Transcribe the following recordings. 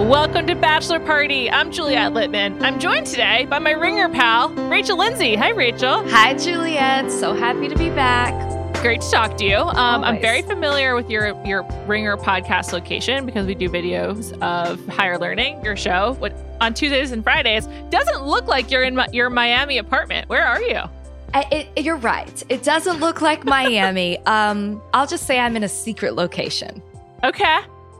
Welcome to Bachelor Party. I'm Juliet Litman. I'm joined today by my ringer pal, Rachel Lindsay. Hi, Rachel. Hi, Juliet. So happy to be back. Great to talk to you. Um, I'm very familiar with your your Ringer podcast location because we do videos of higher learning, your show, what, on Tuesdays and Fridays. Doesn't look like you're in my, your Miami apartment. Where are you? I, it, you're right. It doesn't look like Miami. um, I'll just say I'm in a secret location. Okay.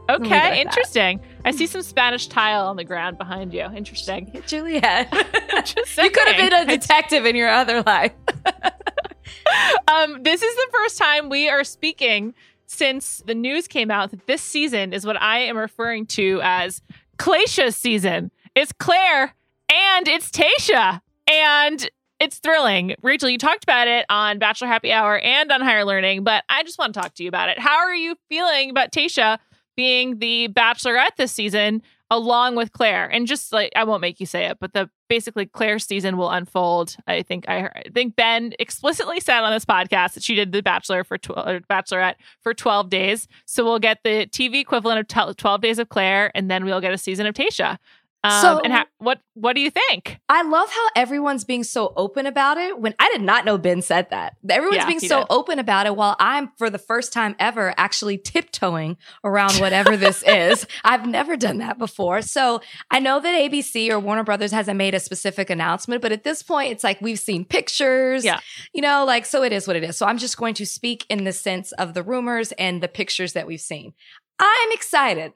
Okay. Interesting. I see some Spanish tile on the ground behind you. Interesting. Juliet. you could have been a detective in your other life. um, this is the first time we are speaking since the news came out that this season is what I am referring to as Claysha season. It's Claire and it's Tayshia. And it's thrilling. Rachel, you talked about it on Bachelor Happy Hour and on Higher Learning, but I just want to talk to you about it. How are you feeling about Tayshia being the bachelorette this season along with Claire. And just like I won't make you say it, but the basically Claire's season will unfold. I think I, I think Ben explicitly said on this podcast that she did the Bachelor for tw- Bachelorette for 12 days. So we'll get the TV equivalent of 12 days of Claire and then we'll get a season of Tayshia. Um, so, and ha- what what do you think? I love how everyone's being so open about it. When I did not know Ben said that, everyone's yeah, being so did. open about it. While I'm, for the first time ever, actually tiptoeing around whatever this is. I've never done that before. So I know that ABC or Warner Brothers hasn't made a specific announcement, but at this point, it's like we've seen pictures. Yeah, you know, like so it is what it is. So I'm just going to speak in the sense of the rumors and the pictures that we've seen. I'm excited.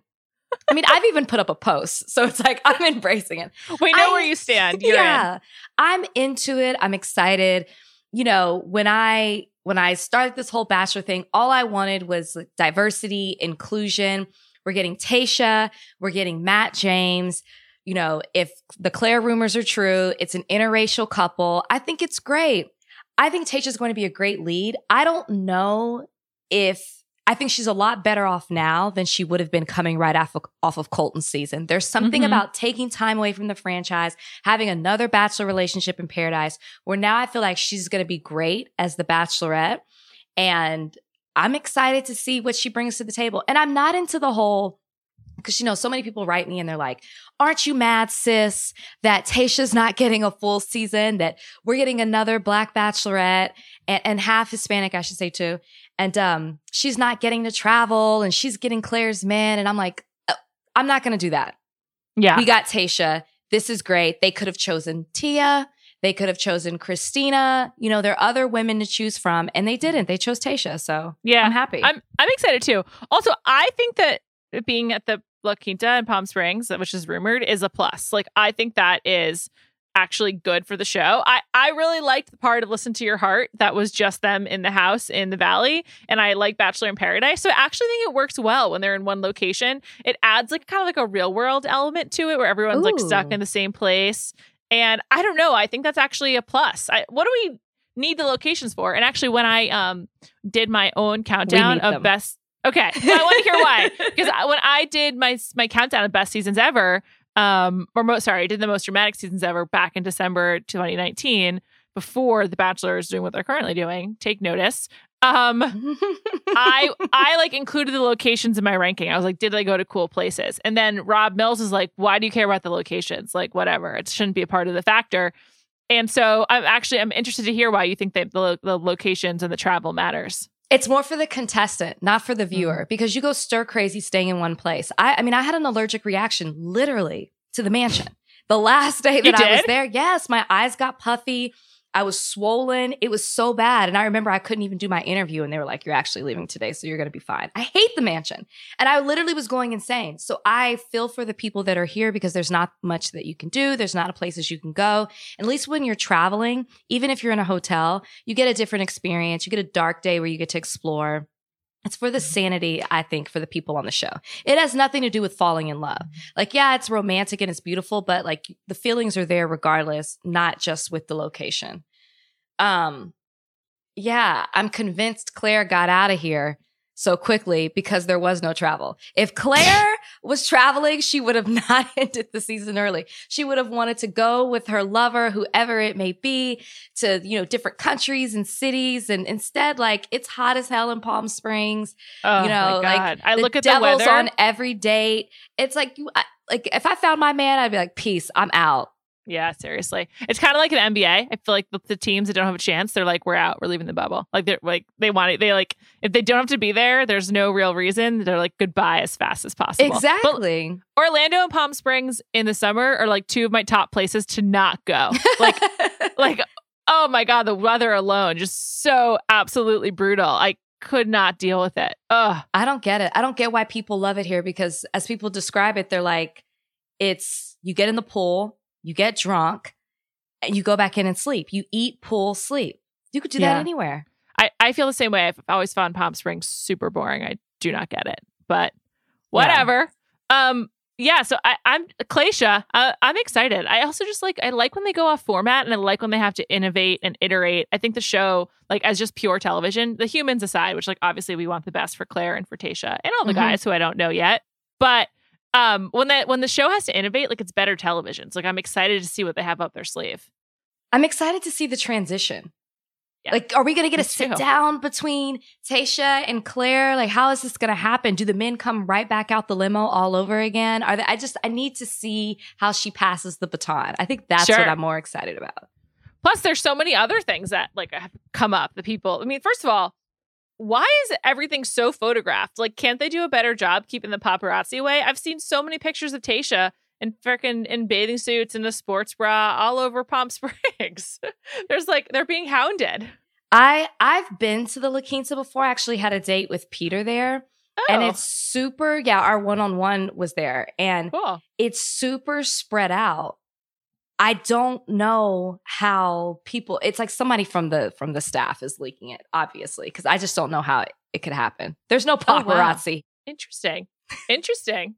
I mean, I've even put up a post. So it's like I'm embracing it. We know I, where you stand. You're yeah. In. I'm into it. I'm excited. You know, when I when I started this whole bachelor thing, all I wanted was like diversity, inclusion. We're getting Tayshia, we're getting Matt James. You know, if the Claire rumors are true, it's an interracial couple. I think it's great. I think Tayshia's going to be a great lead. I don't know if I think she's a lot better off now than she would have been coming right off of, off of Colton's season. There's something mm-hmm. about taking time away from the franchise, having another bachelor relationship in paradise, where now I feel like she's going to be great as the bachelorette. And I'm excited to see what she brings to the table. And I'm not into the whole, because you know, so many people write me and they're like, aren't you mad, sis, that Tayshia's not getting a full season, that we're getting another black bachelorette and, and half Hispanic, I should say too and um, she's not getting to travel and she's getting Claire's man. And I'm like, oh, I'm not going to do that. Yeah. We got Tayshia. This is great. They could have chosen Tia. They could have chosen Christina. You know, there are other women to choose from, and they didn't. They chose Tayshia. So yeah, I'm happy. I'm I'm excited too. Also, I think that being at the La Quinta in Palm Springs, which is rumored, is a plus. Like, I think that is actually good for the show. I, I really liked the part of Listen to Your Heart that was just them in the house in the valley. And I like Bachelor in Paradise. So I actually think it works well when they're in one location. It adds like kind of like a real world element to it where everyone's Ooh. like stuck in the same place. And I don't know. I think that's actually a plus. I, what do we need the locations for? And actually, when I um did my own countdown of them. best Okay, I want to hear why. Because when I did my my countdown of best seasons ever, um, or mo- sorry, did the most dramatic seasons ever back in December 2019 before The Bachelor is doing what they're currently doing. Take notice. Um, I I like included the locations in my ranking. I was like, did they go to cool places? And then Rob Mills is like, why do you care about the locations? Like, whatever, it shouldn't be a part of the factor. And so I'm actually I'm interested to hear why you think that the, the locations and the travel matters. It's more for the contestant, not for the viewer, mm because you go stir crazy staying in one place. I, I mean, I had an allergic reaction literally to the mansion. The last day that I was there, yes, my eyes got puffy. I was swollen. It was so bad. And I remember I couldn't even do my interview and they were like, You're actually leaving today, so you're going to be fine. I hate the mansion. And I literally was going insane. So I feel for the people that are here because there's not much that you can do. There's not a places you can go. At least when you're traveling, even if you're in a hotel, you get a different experience. You get a dark day where you get to explore. It's for the sanity, I think, for the people on the show. It has nothing to do with falling in love. Like, yeah, it's romantic and it's beautiful, but like the feelings are there regardless, not just with the location. Um, yeah, I'm convinced Claire got out of here so quickly because there was no travel. If Claire was traveling, she would have not ended the season early. She would have wanted to go with her lover, whoever it may be, to, you know, different countries and cities. And instead, like, it's hot as hell in Palm Springs. Oh, you know, like I look at the weather on every date. It's like, I, like if I found my man, I'd be like, peace, I'm out. Yeah, seriously. It's kind of like an NBA. I feel like the, the, teams that don't have a chance, they're like, we're out. We're leaving the bubble. Like they're like they want it. They like if they don't have to be there, there's no real reason. They're like goodbye as fast as possible. Exactly. But Orlando and Palm Springs in the summer are like two of my top places to not go. Like like oh my god, the weather alone just so absolutely brutal. I could not deal with it. Ugh. I don't get it. I don't get why people love it here because as people describe it, they're like, it's you get in the pool, you get drunk, and you go back in and sleep. You eat, pool, sleep. You could do yeah. that anywhere. I, I feel the same way. I've always found Palm Springs super boring. I do not get it, but whatever. Yeah. Um, yeah, so I, I'm Claysha. I, I'm excited. I also just like I like when they go off format, and I like when they have to innovate and iterate. I think the show, like as just pure television, the humans aside, which like obviously we want the best for Claire and for Tayshia and all the mm-hmm. guys who I don't know yet, but um, when that when the show has to innovate, like it's better television. So like I'm excited to see what they have up their sleeve. I'm excited to see the transition. Yeah. Like, are we going to get Me a sit too. down between Tayshia and claire Like, how is this going to happen? Do the men come right back out the limo all over again? Are they, I just, I need to see how she passes the baton. I think that's sure. what I'm more excited about. Plus, there's so many other things that like have come up. The people, I mean, first of all, why is everything so photographed? Like, can't they do a better job keeping the paparazzi away? I've seen so many pictures of Tayshia in freaking in bathing suits and a sports bra all over Palm Springs. There's like they're being hounded. I I've been to the La Quinta before. I actually had a date with Peter there. Oh. And it's super, yeah, our one on one was there. And cool. it's super spread out. I don't know how people it's like somebody from the from the staff is leaking it, obviously, because I just don't know how it, it could happen. There's no paparazzi. Oh, wow. Interesting. Interesting.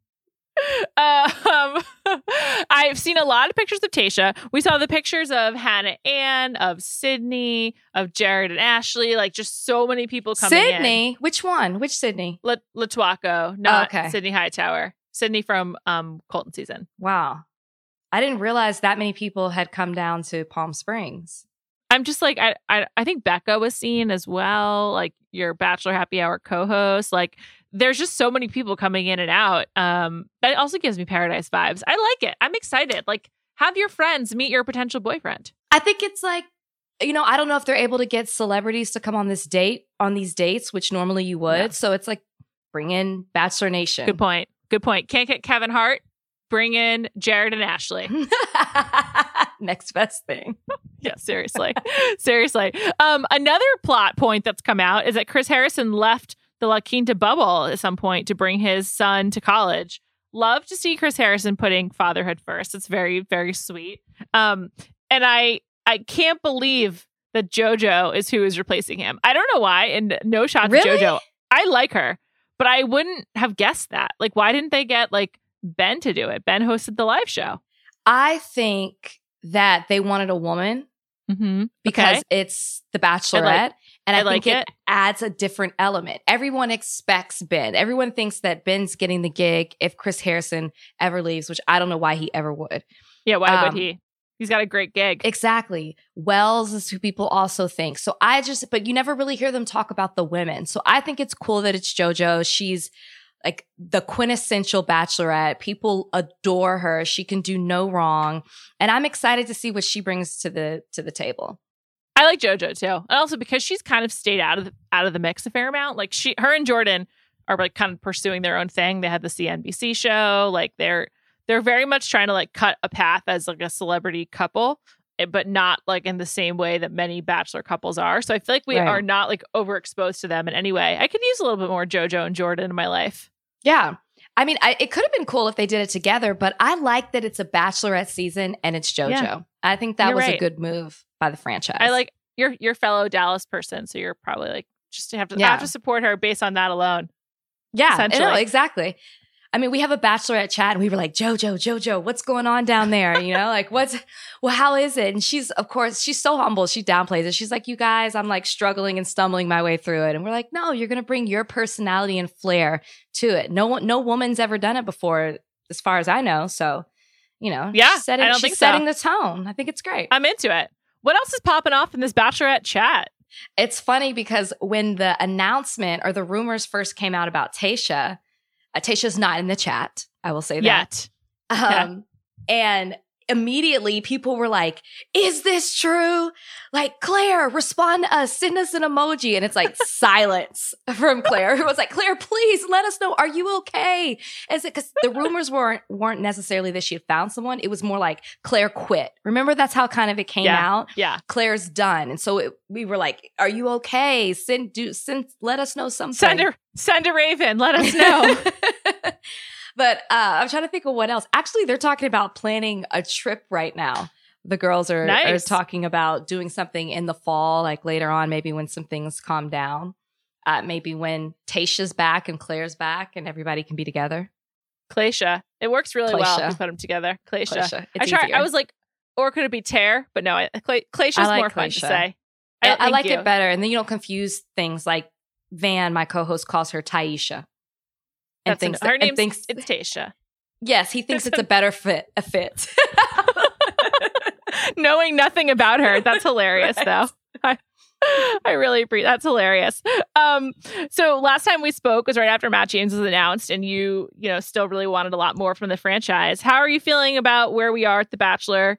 um, I've seen a lot of pictures of Tayshia. We saw the pictures of Hannah Ann, of Sydney, of Jared and Ashley. Like just so many people coming Sydney? In. Which one? Which Sydney? La- Lotuaco, not oh, okay. Sydney Hightower. Sydney from um, Colton season. Wow. I didn't realize that many people had come down to Palm Springs. I'm just like I, I I think Becca was seen as well, like your Bachelor Happy Hour co-host. Like there's just so many people coming in and out. Um, that also gives me paradise vibes. I like it. I'm excited. Like have your friends meet your potential boyfriend. I think it's like you know, I don't know if they're able to get celebrities to come on this date on these dates, which normally you would. Yeah. So it's like bring in Bachelor Nation. Good point. Good point. Can't get Kevin Hart bring in Jared and Ashley. Next best thing. yeah, seriously. seriously. Um, another plot point that's come out is that Chris Harrison left the La Quinta bubble at some point to bring his son to college. Love to see Chris Harrison putting fatherhood first. It's very, very sweet. Um, and I I can't believe that JoJo is who is replacing him. I don't know why, and no shot really? to JoJo. I like her, but I wouldn't have guessed that. Like, why didn't they get like Ben to do it. Ben hosted the live show. I think that they wanted a woman mm-hmm. because okay. it's The Bachelorette. I like, and I, I think like it, it adds a different element. Everyone expects Ben. Everyone thinks that Ben's getting the gig if Chris Harrison ever leaves, which I don't know why he ever would. Yeah, why um, would he? He's got a great gig. Exactly. Wells is who people also think. So I just, but you never really hear them talk about the women. So I think it's cool that it's JoJo. She's like the quintessential bachelorette. People adore her. She can do no wrong. And I'm excited to see what she brings to the to the table. I like JoJo too. And also because she's kind of stayed out of the, out of the mix a fair amount. Like she her and Jordan are like kind of pursuing their own thing. They had the CNBC show. Like they're they're very much trying to like cut a path as like a celebrity couple eh, but not like in the same way that many bachelor couples are. So I feel like we right. are not like overexposed to them in any way. I could use a little bit more JoJo and Jordan in my life. Yeah. I mean, I, it could have been cool if they did it together, but I like that it's a bachelorette season and it's JoJo. Yeah. I think that you're was right. a good move by the franchise. I like your your fellow Dallas person, so you're probably like just to have to yeah. have to support her based on that alone. Yeah, no, exactly. I mean, we have a bachelorette chat and we were like, Jojo, Jojo, what's going on down there? You know, like what's, well, how is it? And she's, of course, she's so humble. She downplays it. She's like, you guys, I'm like struggling and stumbling my way through it. And we're like, no, you're going to bring your personality and flair to it. No one, no woman's ever done it before, as far as I know. So, you know, yeah, setting, I don't she's think setting so. the tone. I think it's great. I'm into it. What else is popping off in this bachelorette chat? It's funny because when the announcement or the rumors first came out about Tayshia, uh, Tayshia's not in the chat. I will say that. Yet. Um, yeah. and immediately people were like, Is this true? Like, Claire, respond to us, send us an emoji. And it's like silence from Claire, who was like, Claire, please let us know. Are you okay? And it because the rumors weren't weren't necessarily that she had found someone. It was more like Claire quit. Remember, that's how kind of it came yeah. out. Yeah. Claire's done. And so it, we were like, Are you okay? Send do send let us know something. Send a send a raven, let us know. But uh, I'm trying to think of what else. Actually, they're talking about planning a trip right now. The girls are, nice. are talking about doing something in the fall, like later on, maybe when some things calm down. Uh, maybe when Tayshia's back and Claire's back and everybody can be together. Clayshia. It works really well to put them together. Clayshia. I tried. I was like, or could it be Tear? But no, Clay, Clayshia's like more fun to say. I, I like you. it better, and then you don't confuse things like Van, my co-host, calls her Taisha and That's thinks an, her name thinks it's Tayshia. Yes, he thinks it's a better fit. A fit. Knowing nothing about her, that's hilarious, right. though. I, I really appreciate that's hilarious. Um, so last time we spoke was right after Matt James was announced, and you, you know, still really wanted a lot more from the franchise. How are you feeling about where we are at The Bachelor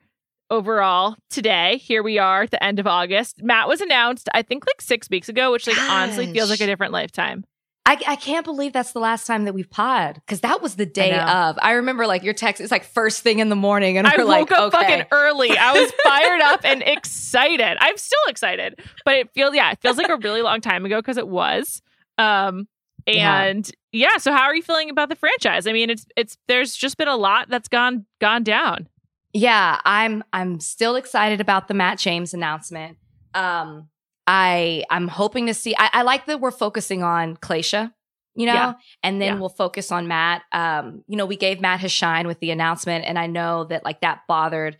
overall today? Here we are at the end of August. Matt was announced, I think, like six weeks ago, which like Gosh. honestly feels like a different lifetime. I, I can't believe that's the last time that we've pod because that was the day I of. I remember like your text. It's like first thing in the morning, and I we're woke like, up okay. fucking early. I was fired up and excited. I'm still excited, but it feels yeah, it feels like a really long time ago because it was. Um, and yeah. yeah, so how are you feeling about the franchise? I mean, it's it's there's just been a lot that's gone gone down. Yeah, I'm I'm still excited about the Matt James announcement. Um, I I'm hoping to see. I, I like that we're focusing on Clayshia, you know, yeah. and then yeah. we'll focus on Matt. Um, you know, we gave Matt his shine with the announcement, and I know that like that bothered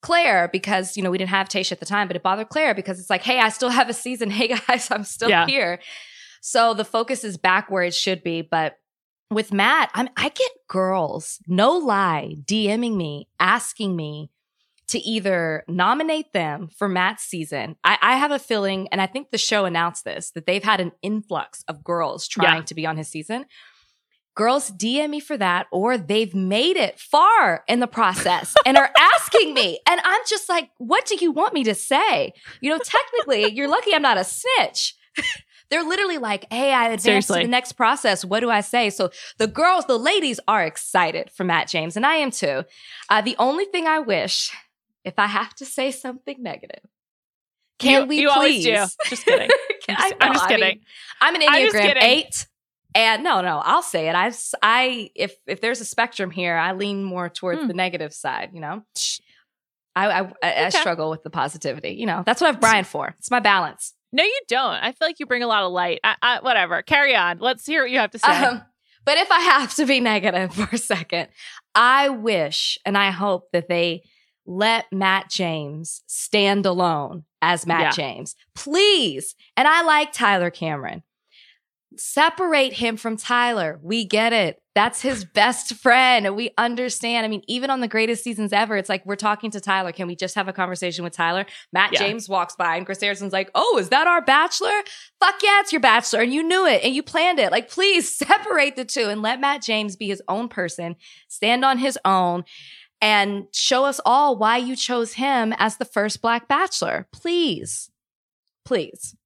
Claire because you know we didn't have Tayshia at the time, but it bothered Claire because it's like, hey, I still have a season. Hey guys, I'm still yeah. here. So the focus is back where it should be, but with Matt, I'm I get girls, no lie, DMing me, asking me to either nominate them for Matt's season. I, I, have a feeling, and I think the show announced this, that they've had an influx of girls trying yeah. to be on his season. Girls DM me for that, or they've made it far in the process and are asking me. And I'm just like, what do you want me to say? You know, technically, you're lucky I'm not a snitch. They're literally like, hey, I advanced Seriously. to the next process. What do I say? So the girls, the ladies are excited for Matt James, and I am too. Uh, the only thing I wish if I have to say something negative, can you, we you please? Just kidding. I'm, just, I'm just kidding. I mean, I'm an Enneagram eight. And no, no, I'll say it. I, I, if if there's a spectrum here, I lean more towards hmm. the negative side. You know, I, I, I, okay. I, struggle with the positivity. You know, that's what I've Bryan for. It's my balance. No, you don't. I feel like you bring a lot of light. I, whatever. Carry on. Let's hear what you have to say. Um, but if I have to be negative for a second, I wish and I hope that they let Matt James stand alone as Matt yeah. James. Please. And I like Tyler Cameron. Separate him from Tyler. We get it. That's his best friend. We understand. I mean, even on the greatest seasons ever, it's like we're talking to Tyler. Can we just have a conversation with Tyler? Matt yeah. James walks by and Chris Harrison's like, Oh, is that our bachelor? Fuck yeah, it's your bachelor. And you knew it and you planned it. Like, please separate the two and let Matt James be his own person, stand on his own and show us all why you chose him as the first Black Bachelor. Please. Please.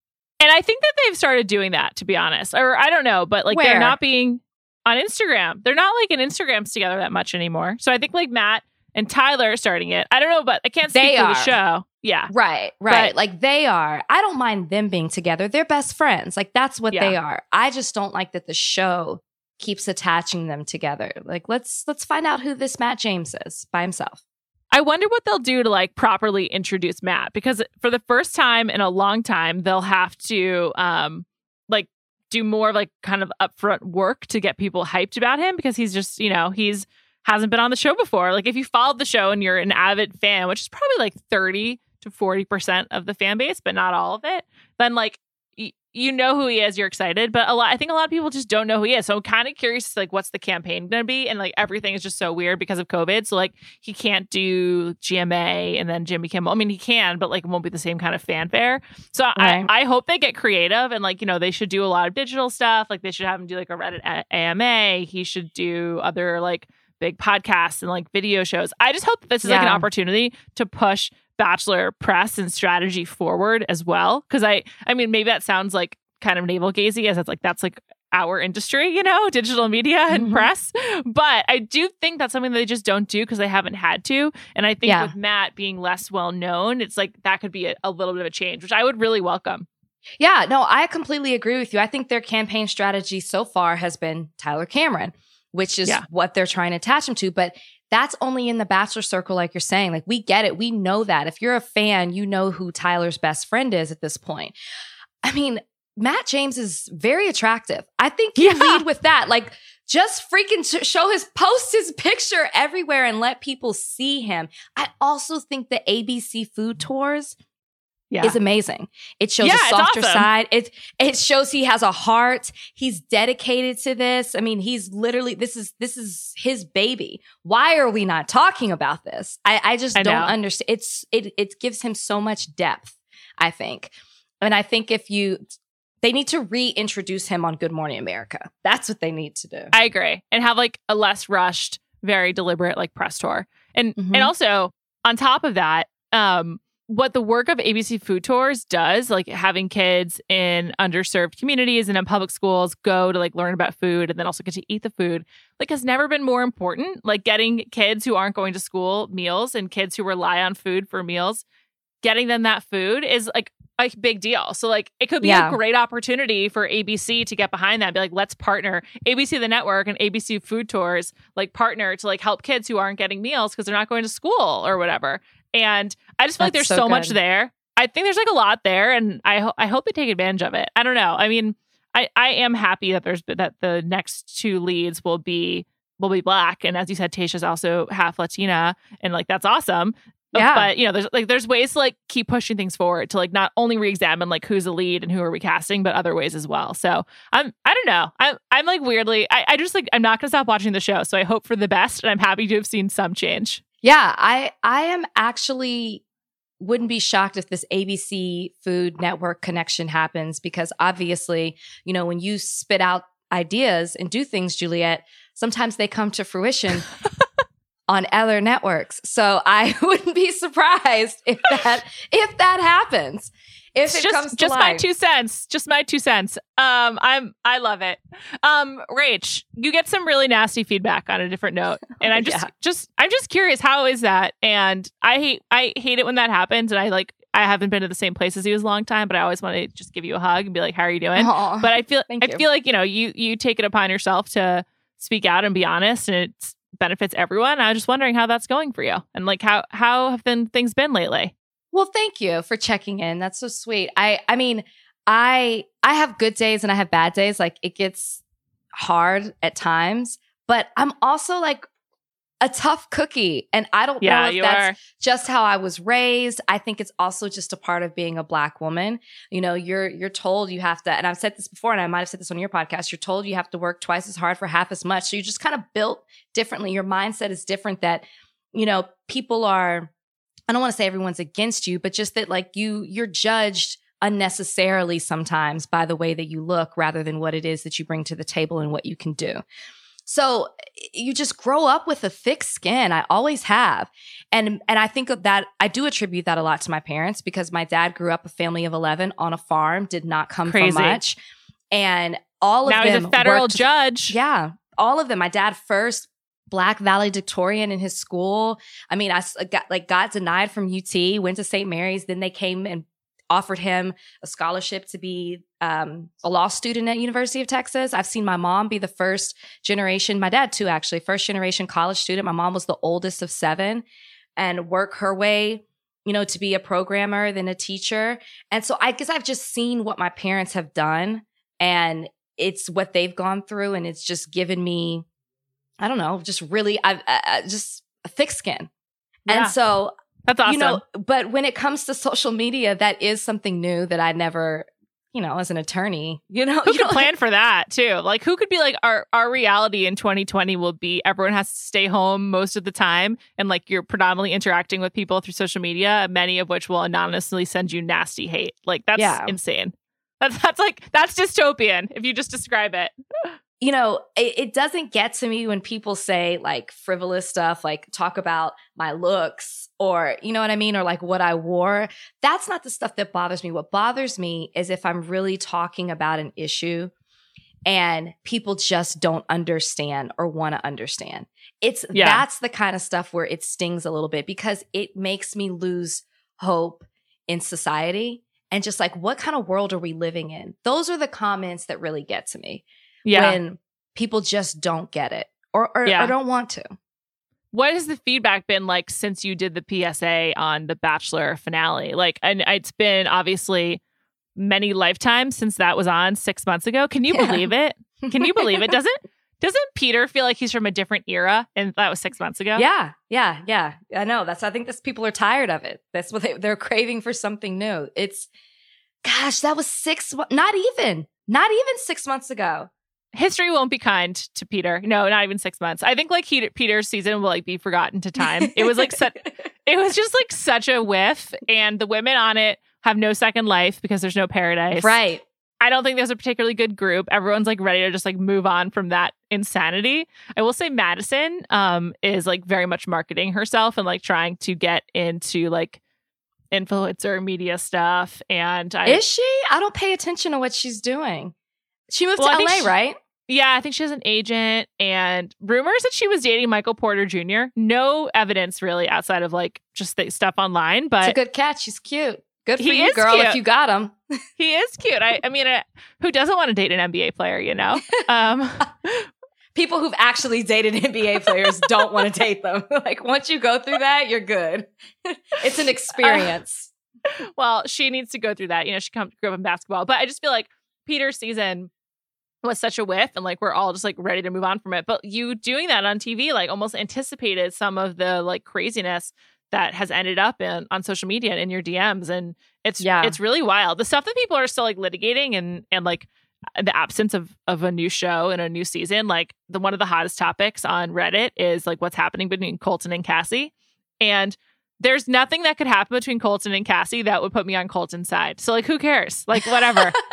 And I think that they've started doing that, to be honest. Or I don't know, but like Where? they're not being on Instagram. They're not like in Instagrams together that much anymore. So I think like Matt and Tyler are starting it. I don't know, but I can't speak they for are. the show. Yeah. Right, right. But, like they are. I don't mind them being together. They're best friends. Like that's what yeah. they are. I just don't like that the show keeps attaching them together. Like let's let's find out who this Matt James is by himself. I wonder what they'll do to like properly introduce Matt because for the first time in a long time they'll have to um do more of like kind of upfront work to get people hyped about him because he's just, you know, he's hasn't been on the show before. Like if you followed the show and you're an avid fan, which is probably like 30 to 40% of the fan base, but not all of it, then like you know who he is, you're excited, but a lot I think a lot of people just don't know who he is. So I'm kind of curious like what's the campaign going to be and like everything is just so weird because of COVID. So like he can't do GMA and then Jimmy Kimmel. I mean, he can, but like it won't be the same kind of fanfare. So right. I I hope they get creative and like, you know, they should do a lot of digital stuff. Like they should have him do like a Reddit AMA. He should do other like big podcasts and like video shows. I just hope that this is yeah. like an opportunity to push bachelor press and strategy forward as well. Cause I, I mean, maybe that sounds like kind of navel gazy as it's like, that's like our industry, you know, digital media and mm-hmm. press. But I do think that's something that they just don't do because they haven't had to. And I think yeah. with Matt being less well known, it's like that could be a, a little bit of a change, which I would really welcome. Yeah, no, I completely agree with you. I think their campaign strategy so far has been Tyler Cameron, which is yeah. what they're trying to attach him to. But that's only in the bachelor circle, like you're saying. Like, we get it. We know that. If you're a fan, you know who Tyler's best friend is at this point. I mean, Matt James is very attractive. I think you yeah. lead with that. Like, just freaking show his post his picture everywhere and let people see him. I also think the ABC food tours yeah. is amazing. It shows yeah, a softer awesome. side. It it shows he has a heart. He's dedicated to this. I mean, he's literally this is this is his baby. Why are we not talking about this? I, I just I don't understand. It's it it gives him so much depth, I think. And I think if you they need to reintroduce him on Good Morning America. That's what they need to do. I agree. And have like a less rushed, very deliberate like press tour. And mm-hmm. and also on top of that, um what the work of ABC Food Tours does, like having kids in underserved communities and in public schools go to like learn about food and then also get to eat the food, like has never been more important. Like getting kids who aren't going to school meals and kids who rely on food for meals, getting them that food is like a big deal. So like it could be yeah. a great opportunity for ABC to get behind that. Be like, let's partner ABC the network and ABC Food Tours like partner to like help kids who aren't getting meals because they're not going to school or whatever. And I just feel That's like there's so, so much there. I think there's like a lot there, and I ho- I hope they take advantage of it. I don't know. I mean, I I am happy that there's that the next two leads will be will be black, and as you said, Tayshia's also half Latina, and like that's awesome. Uh, yeah. But you know, there's like there's ways to like keep pushing things forward to like not only re-examine like who's the lead and who are we casting, but other ways as well. So I'm I don't know. I'm I'm like weirdly I, I just like I'm not gonna stop watching the show. So I hope for the best and I'm happy to have seen some change. Yeah, I I am actually wouldn't be shocked if this ABC Food Network connection happens because obviously, you know, when you spit out ideas and do things, Juliet, sometimes they come to fruition on other networks. So I wouldn't be surprised if that if that happens if it just, comes just life. my two cents just my two cents um i'm i love it um rach you get some really nasty feedback on a different note and i'm just yeah. just i'm just curious how is that and i hate i hate it when that happens and i like I haven't been to the same place as you as a long time, but I always want to just give you a hug and be like, "How are you doing?" Aww, but I feel I you. feel like you know you you take it upon yourself to speak out and be honest, and it benefits everyone. I was just wondering how that's going for you, and like how how have been things been lately? Well, thank you for checking in. That's so sweet. I I mean, I I have good days and I have bad days. Like it gets hard at times, but I'm also like a tough cookie. And I don't yeah, know if that's are. just how I was raised. I think it's also just a part of being a black woman. You know, you're you're told you have to, and I've said this before, and I might have said this on your podcast, you're told you have to work twice as hard for half as much. So you're just kind of built differently. Your mindset is different that, you know, people are I don't want to say everyone's against you, but just that like you you're judged unnecessarily sometimes by the way that you look rather than what it is that you bring to the table and what you can do. So you just grow up with a thick skin. I always have. And and I think that I do attribute that a lot to my parents because my dad grew up a family of 11 on a farm, did not come Crazy. from much. And all of now them Now he's a federal worked, judge. Yeah. All of them. My dad first Black valedictorian in his school. I mean, I got like got denied from UT, went to St. Mary's. Then they came and offered him a scholarship to be um, a law student at University of Texas. I've seen my mom be the first generation, my dad too, actually, first generation college student. My mom was the oldest of seven, and work her way, you know, to be a programmer, then a teacher. And so I guess I've just seen what my parents have done, and it's what they've gone through, and it's just given me I don't know, just really, I've uh, just thick skin. Yeah. And so, that's awesome. You know, but when it comes to social media, that is something new that I never, you know, as an attorney, you know, who you could plan for that too? Like, who could be like our our reality in 2020 will be everyone has to stay home most of the time, and like you're predominantly interacting with people through social media, many of which will anonymously send you nasty hate. Like, that's yeah. insane. That's that's like that's dystopian if you just describe it. you know, it, it, doesn't get to me when people say like frivolous stuff, like talk about my looks or, you know what I mean? Or like what I wore. That's not the stuff that bothers me. What bothers me is if I'm really talking about an issue and people just don't understand or want to understand. It's yeah. that's the kind of stuff where it stings a little bit because it makes me lose hope in society and just like what kind of world are we living in? Those are the comments that really get to me yeah. when people just don't get it or, or, yeah. or don't want to. What has the feedback been like since you did the PSA on the Bachelor finale? Like, and it's been obviously many lifetimes since that was on six months ago. Can you yeah. believe it? Can you believe it? Doesn't doesn't Peter feel like he's from a different era and that was six months ago? Yeah, yeah, yeah. I know. That's I think this people are tired of it. That's what they, they're craving for something new. It's gosh, that was six not even, not even six months ago history won't be kind to Peter. No, not even six months. I think like he, Peter's season will like be forgotten to time. It was like such, it was just like such a whiff, and the women on it have no second life because there's no paradise. Right. I don't think there's a particularly good group. Everyone's like ready to just like move on from that insanity. I will say Madison um is like very much marketing herself and like trying to get into like influencer media stuff and I, Is she? I don't pay attention to what she's doing. She moved well, to LA, she, right? Yeah, I think she has an agent and rumors that she was dating Michael Porter Jr. No evidence really outside of like just the stuff online, but it's a good catch. She's cute. Good for you, girl, cute. if you got him. he is cute. I, I mean, uh, who doesn't want to date an NBA player, you know? Um, People who've actually dated NBA players don't want to date them. like, once you go through that, you're good. it's an experience. Uh, well, she needs to go through that. You know, she come, grew up in basketball, but I just feel like Peter's season was such a whiff and like we're all just like ready to move on from it. But you doing that on tv like almost anticipated some of the like craziness that has ended up in on social media and in your dms and it's yeah. it's really wild. The stuff that people are still like litigating and and like the absence of of a new show and a new season like the one of the hottest topics on reddit is like what's happening between colton and cassie. And there's nothing that could happen between colton and cassie that would put me on colton's side. So like who cares? Like whatever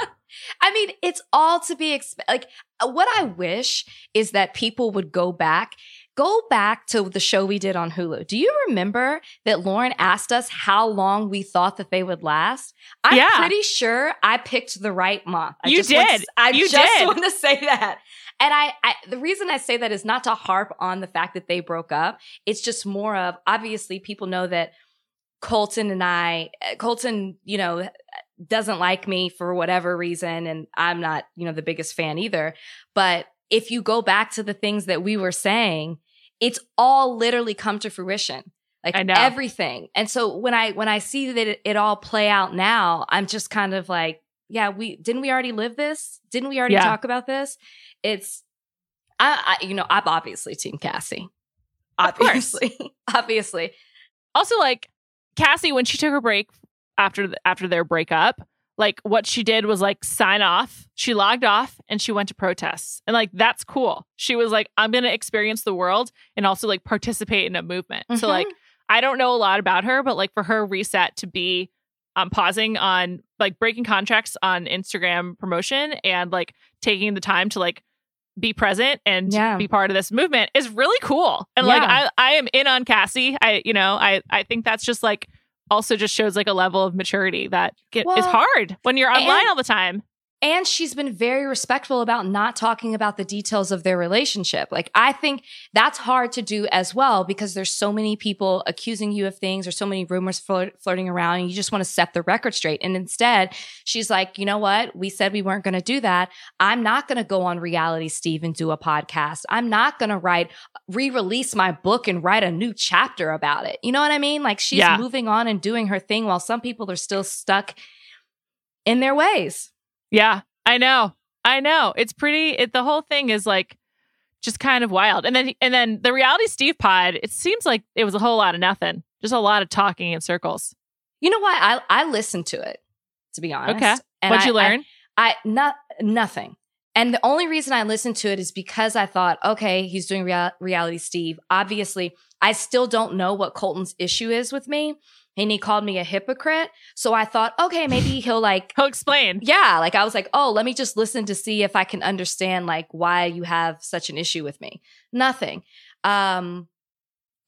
I mean, it's all to be expected. Like, uh, what I wish is that people would go back go back to the show we did on Hulu. Do you remember that Lauren asked us how long we thought that they would last? I'm yeah. pretty sure I picked the right month. I you did. To, I you just did. want to say that. And I, I, the reason I say that is not to harp on the fact that they broke up. It's just more of obviously people know that Colton and I, uh, Colton, you know, doesn't like me for whatever reason and I'm not, you know, the biggest fan either. But if you go back to the things that we were saying, it's all literally come to fruition. Like everything. And so when I when I see that it, it all play out now, I'm just kind of like, yeah, we didn't we already live this? Didn't we already yeah. talk about this? It's I, I you know, I'm obviously team Cassie. Obviously. obviously. Also like Cassie when she took her break after after their breakup like what she did was like sign off she logged off and she went to protests and like that's cool she was like i'm gonna experience the world and also like participate in a movement mm-hmm. so like i don't know a lot about her but like for her reset to be um pausing on like breaking contracts on instagram promotion and like taking the time to like be present and yeah. be part of this movement is really cool and yeah. like i i am in on cassie i you know i i think that's just like also just shows like a level of maturity that get, well, is hard when you're online all the time. And she's been very respectful about not talking about the details of their relationship. Like, I think that's hard to do as well because there's so many people accusing you of things or so many rumors flirt- flirting around and you just want to set the record straight. And instead, she's like, you know what? We said we weren't going to do that. I'm not going to go on reality Steve and do a podcast. I'm not going to write, re release my book and write a new chapter about it. You know what I mean? Like, she's yeah. moving on and doing her thing while some people are still stuck in their ways. Yeah, I know. I know. It's pretty it, the whole thing is like just kind of wild. And then and then the reality Steve pod, it seems like it was a whole lot of nothing. Just a lot of talking in circles. You know what? I I listened to it, to be honest. Okay. And What'd you learn? I, I not nothing. And the only reason I listened to it is because I thought, okay, he's doing real, reality Steve. Obviously, I still don't know what Colton's issue is with me and he called me a hypocrite. So I thought, okay, maybe he'll like he'll explain. Yeah, like I was like, oh, let me just listen to see if I can understand like why you have such an issue with me. Nothing. Um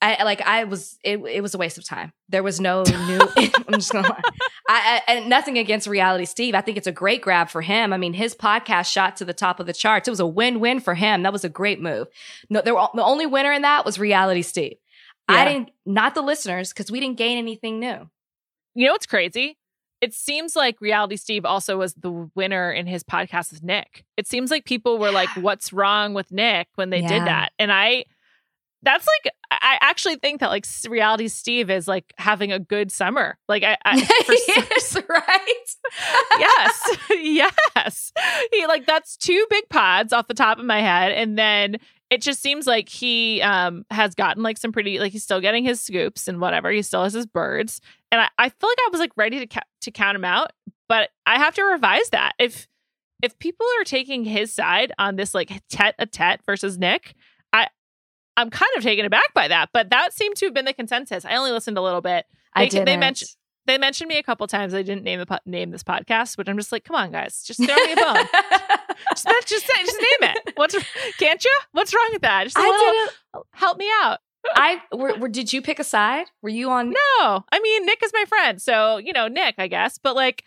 I like I was it, it was a waste of time. There was no new I'm just gonna lie. I, I, and nothing against reality Steve. I think it's a great grab for him. I mean, his podcast shot to the top of the charts. It was a win-win for him. That was a great move. No, there were, the only winner in that was reality Steve. Yeah. I didn't not the listeners, because we didn't gain anything new. You know what's crazy? It seems like Reality Steve also was the winner in his podcast with Nick. It seems like people were like, What's wrong with Nick when they yeah. did that? And I that's like I actually think that like reality Steve is like having a good summer. Like I, I for, yes, right? yes, yes. He like that's two big pods off the top of my head, and then it just seems like he um has gotten like some pretty like he's still getting his scoops and whatever. He still has his birds, and I, I feel like I was like ready to ca- to count him out, but I have to revise that if if people are taking his side on this like tete a tete versus Nick, i i'm kind of taken aback by that, but that seemed to have been the consensus. I only listened a little bit. They, I did. They mentioned they mentioned me a couple times. They didn't name the name this podcast, but I'm just like, come on, guys, just throw me a bone. just, just, just name it. What's can't you? What's wrong with that? Just a I little, help me out. I were, were, did you pick a side? Were you on? No, I mean Nick is my friend, so you know Nick, I guess. But like,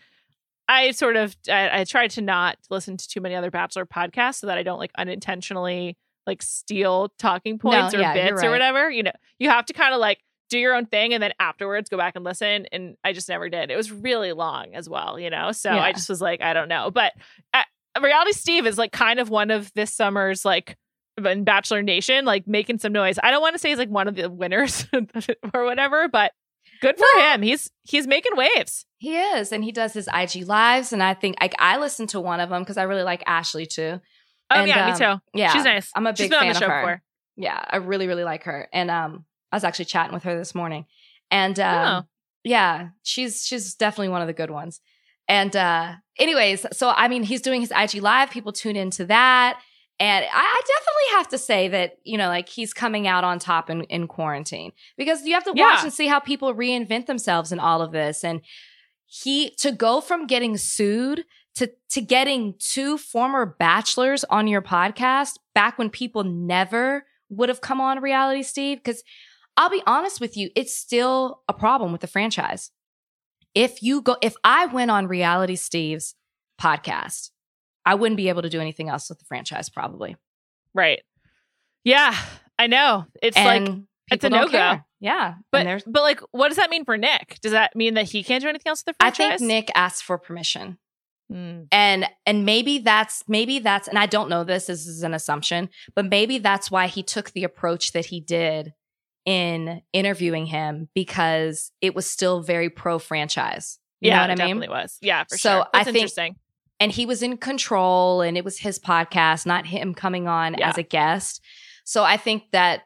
I sort of I, I tried to not listen to too many other Bachelor podcasts so that I don't like unintentionally like steal talking points no, or yeah, bits right. or whatever. You know, you have to kind of like do your own thing and then afterwards go back and listen. And I just never did. It was really long as well, you know? So yeah. I just was like, I don't know. But uh, Reality Steve is like kind of one of this summer's like in Bachelor Nation, like making some noise. I don't want to say he's like one of the winners or whatever, but good for well, him. He's he's making waves. He is, and he does his IG lives, and I think I, I listened to one of them because I really like Ashley too. Oh and, yeah, um, me too. Yeah, she's nice. I'm a big fan on the show of her. Before. Yeah, I really really like her. And um, I was actually chatting with her this morning, and um, oh. yeah, she's she's definitely one of the good ones. And uh, anyways, so I mean, he's doing his IG live. People tune into that. And I, I, definitely have to say that, you know, like he's coming out on top in, in quarantine because you have to watch yeah. and see how people reinvent themselves in all of this. And he, to go from getting sued to to getting two former bachelors on your podcast back when people never would have come on reality steve because i'll be honest with you it's still a problem with the franchise. If you go if i went on reality steve's podcast i wouldn't be able to do anything else with the franchise probably. Right. Yeah i know. It's and like it's a no go yeah but but like what does that mean for nick? Does that mean that he can't do anything else with the franchise i think nick asked for permission. Mm. And and maybe that's maybe that's and I don't know this this is an assumption, but maybe that's why he took the approach that he did in interviewing him because it was still very pro franchise. You yeah, know what I mean? Definitely was. Yeah, for so sure. That's I think, interesting. And he was in control and it was his podcast, not him coming on yeah. as a guest. So I think that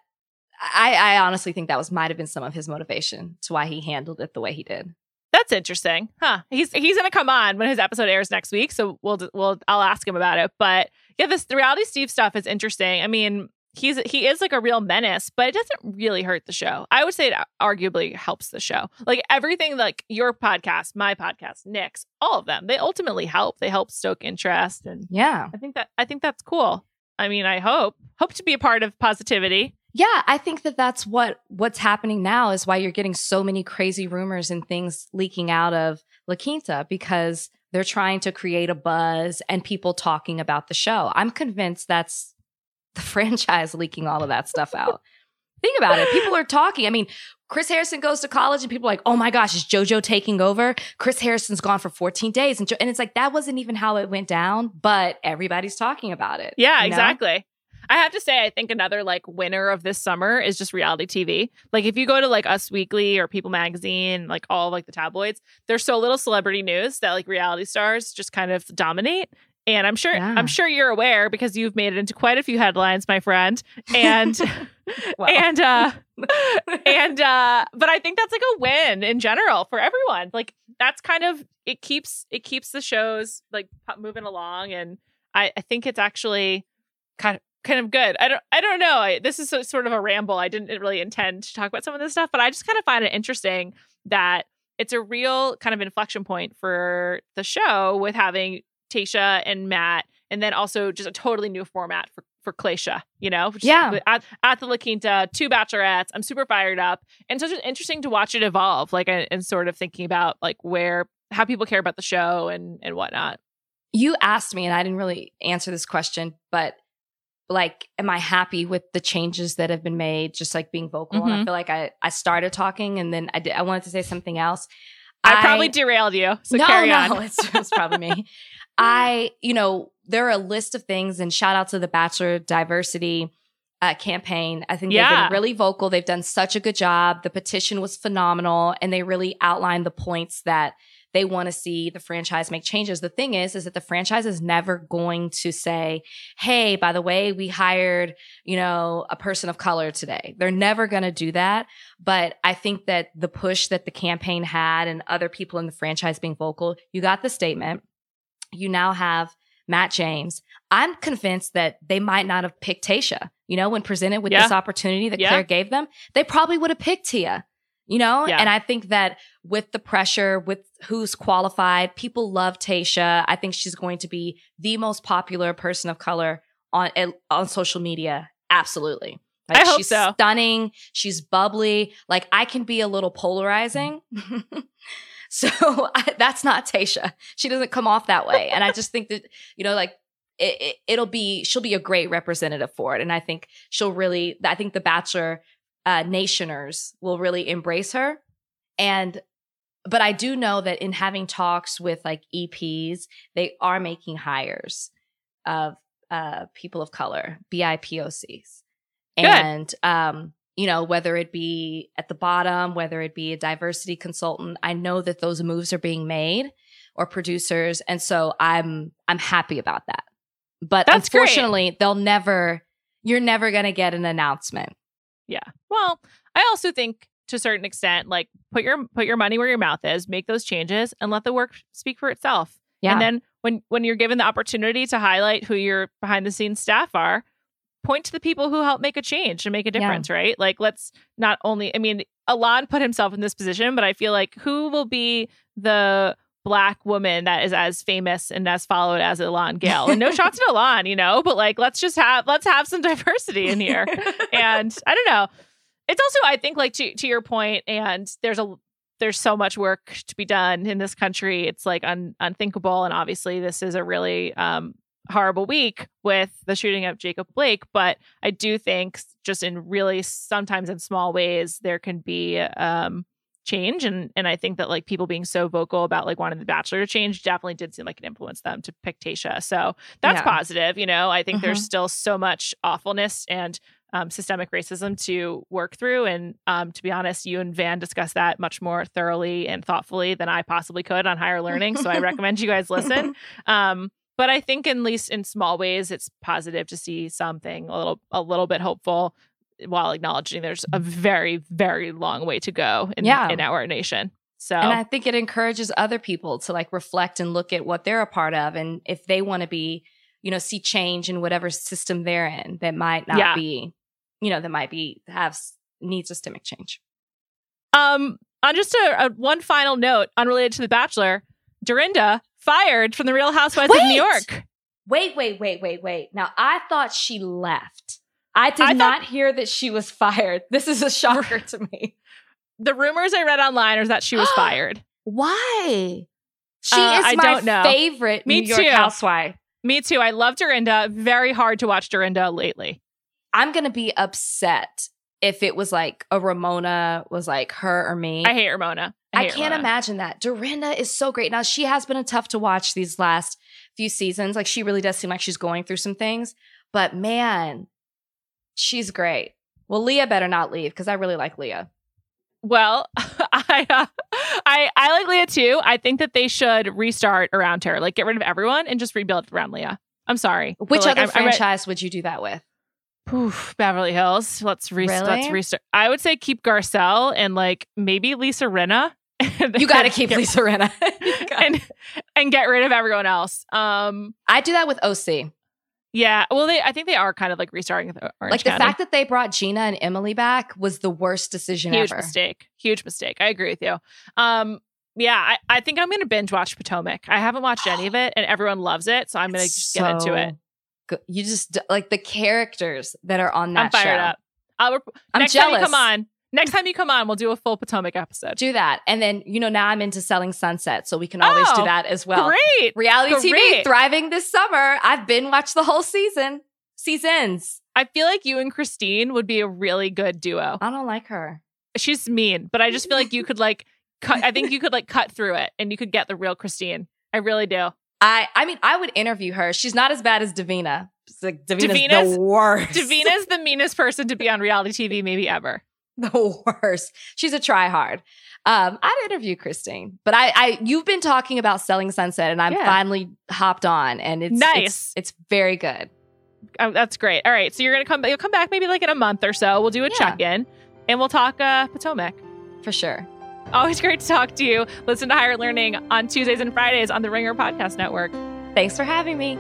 I, I honestly think that was might have been some of his motivation to why he handled it the way he did. That's interesting, huh? He's he's gonna come on when his episode airs next week, so we'll we'll I'll ask him about it. But yeah, this the reality Steve stuff is interesting. I mean, he's he is like a real menace, but it doesn't really hurt the show. I would say it arguably helps the show. Like everything, like your podcast, my podcast, Nick's, all of them, they ultimately help. They help stoke interest, and yeah, I think that I think that's cool. I mean, I hope hope to be a part of positivity. Yeah, I think that that's what what's happening now is why you're getting so many crazy rumors and things leaking out of La Quinta because they're trying to create a buzz and people talking about the show. I'm convinced that's the franchise leaking all of that stuff out. Think about it. People are talking. I mean, Chris Harrison goes to college and people are like, oh my gosh, is JoJo taking over? Chris Harrison's gone for 14 days. And, jo- and it's like, that wasn't even how it went down, but everybody's talking about it. Yeah, exactly. Know? I have to say, I think another like winner of this summer is just reality TV. Like if you go to like Us Weekly or People Magazine, like all like the tabloids, there's so little celebrity news that like reality stars just kind of dominate. And I'm sure yeah. I'm sure you're aware because you've made it into quite a few headlines, my friend. And and uh and uh but I think that's like a win in general for everyone. Like that's kind of it keeps it keeps the shows like moving along and I, I think it's actually kind of kind of good. I don't I don't know. I, this is sort of a ramble. I didn't really intend to talk about some of this stuff, but I just kind of find it interesting that it's a real kind of inflection point for the show with having Tayshia and Matt, and then also just a totally new format for for Claysha, you know? Yeah. At, at, the La Quinta, two bachelorettes. I'm super fired up. And so it's just interesting to watch it evolve, like, and, and sort of thinking about like where, how people care about the show and, and whatnot. You asked me, and I didn't really answer this question, but like, am I happy with the changes that have been made? Just like being vocal. Mm-hmm. And I mm-hmm. feel like I, I started talking and then I did, I wanted to say something else. I, I probably derailed you. So no, carry no. It's, it's probably me. I, you know, there are a list of things, and shout out to the Bachelor Diversity uh, campaign. I think yeah. they've been really vocal. They've done such a good job. The petition was phenomenal, and they really outlined the points that they want to see the franchise make changes. The thing is, is that the franchise is never going to say, "Hey, by the way, we hired, you know, a person of color today." They're never going to do that. But I think that the push that the campaign had and other people in the franchise being vocal, you got the statement you now have Matt James. I'm convinced that they might not have picked Tayshia. You know, when presented with yeah. this opportunity that yeah. Clare gave them, they probably would have picked Tia. You know, yeah. and I think that with the pressure, with who's qualified, people love Tayshia. I think she's going to be the most popular person of color on eh, on social media. Absolutely. Like, I hope she's so. stunning. She's bubbly. Like I can be a little polarizing. So I, that's not Tayshia. She doesn't come off that way. And I just think that, you know, like it, it, will be, she'll be a great representative for it. And I think she'll really, I think the Bachelor uh, Nationers will really embrace her. And, but I do know that in having talks with like EPs, they are making hires of uh, people of color, BIPOCs. Good. And um, you know, whether it be at the bottom, whether it be a diversity consultant, I know that those moves are being made or producers. And so I'm I'm happy about that. But That's unfortunately, great. they'll never you're never gonna get an announcement. Yeah. Well, I also think to a certain extent, like put your put your money where your mouth is, make those changes and let the work speak for itself. Yeah. And then when when you're given the opportunity to highlight who your behind the scenes staff are, point to the people who help make a change and make a difference, yeah. right? Like, let's not only, I mean, Elan put himself in this position, but I feel like who will be the black woman that is as famous and as followed as Elan Gale? And no shots at Elan, you know, but like, let's just have, let's have some diversity in here. and I don't know. It's also, I think, like to, to your point, and there's a, there's so much work to be done in this country. It's like un, unthinkable. And obviously, this is a really um, horrible week with the shooting of Jacob Blake, but I do think just in really sometimes in small ways there can be um change and and I think that like people being so vocal about like wanting the bachelor to change definitely did seem like it influenced them to pick Tayshia. So that's yeah. positive, you know. I think mm-hmm. there's still so much awfulness and um, systemic racism to work through. And um, to be honest, you and Van discussed that much more thoroughly and thoughtfully than I possibly could on higher learning. so I recommend you guys listen. Um, but I think at least in small ways it's positive to see something a little a little bit hopeful while acknowledging there's a very very long way to go in, yeah. in our nation. So And I think it encourages other people to like reflect and look at what they're a part of and if they want to be, you know, see change in whatever system they're in that might not yeah. be, you know, that might be have needs systemic change. Um on just a, a one final note unrelated to the bachelor, Dorinda fired from the Real Housewives wait! of New York. Wait, wait, wait, wait, wait. Now I thought she left. I did I not hear that she was fired. This is a shocker to me. The rumors I read online are that she was fired. Why? She uh, is I my know. favorite Me New York too. housewife. Me too. I love Dorinda. Very hard to watch Dorinda lately. I'm gonna be upset if it was like a Ramona was like her or me. I hate Ramona. I, I can't imagine that. Dorinda is so great. Now she has been a tough to watch these last few seasons. Like she really does seem like she's going through some things. But man, she's great. Well, Leah better not leave because I really like Leah. Well, I, uh, I I like Leah too. I think that they should restart around her, like get rid of everyone and just rebuild around Leah. I'm sorry. Which like, other I'm, franchise I'm would you do that with? Poof, Beverly Hills. Let's restart. Really? Let's restart. I would say keep Garcelle and like maybe Lisa Rinna. you got to keep Lisa Rinna and and get rid of everyone else. Um, I do that with OC. Yeah, well, they I think they are kind of like restarting the Orange like the County. fact that they brought Gina and Emily back was the worst decision ever. huge ever. mistake, huge mistake. I agree with you. Um, yeah, I, I think I'm gonna binge watch Potomac. I haven't watched any of it, and everyone loves it, so I'm gonna just get into it. You just like the characters that are on that I'm fired show. up. I'll I'm next time jealous. you come on, next time you come on, we'll do a full Potomac episode. Do that, and then you know now I'm into selling sunset, so we can always do Oh, that as well. Great. Reality TV thriving this summer. I've been watched the whole season, seasons. I feel like you and Christine would be a really good duo. I don't like her. She's mean, but I just feel like you could like cut. I think you could like cut through it, and you could get the real Christine. I really do. I I mean I would interview her. She's not as bad as Davina. It's like Davina's, Davina's- the worst. Davina's the meanest person to be on reality TV, maybe ever. the worst. She's a try hard. Um, I'd interview Christine, but I, I, you've been talking about selling Sunset, and I'm Yeah. finally hopped on, and it's Nice. It's, it's very good. Oh, that's great. All right, so you're gonna come. You'll come back maybe like in a month or so. We'll do a Yeah. check in, and we'll talk uh, Potomac. For sure. Always great to talk to you. Listen to Higher Learning on Tuesdays and Fridays on the Ringer Podcast Network. Thanks for having me.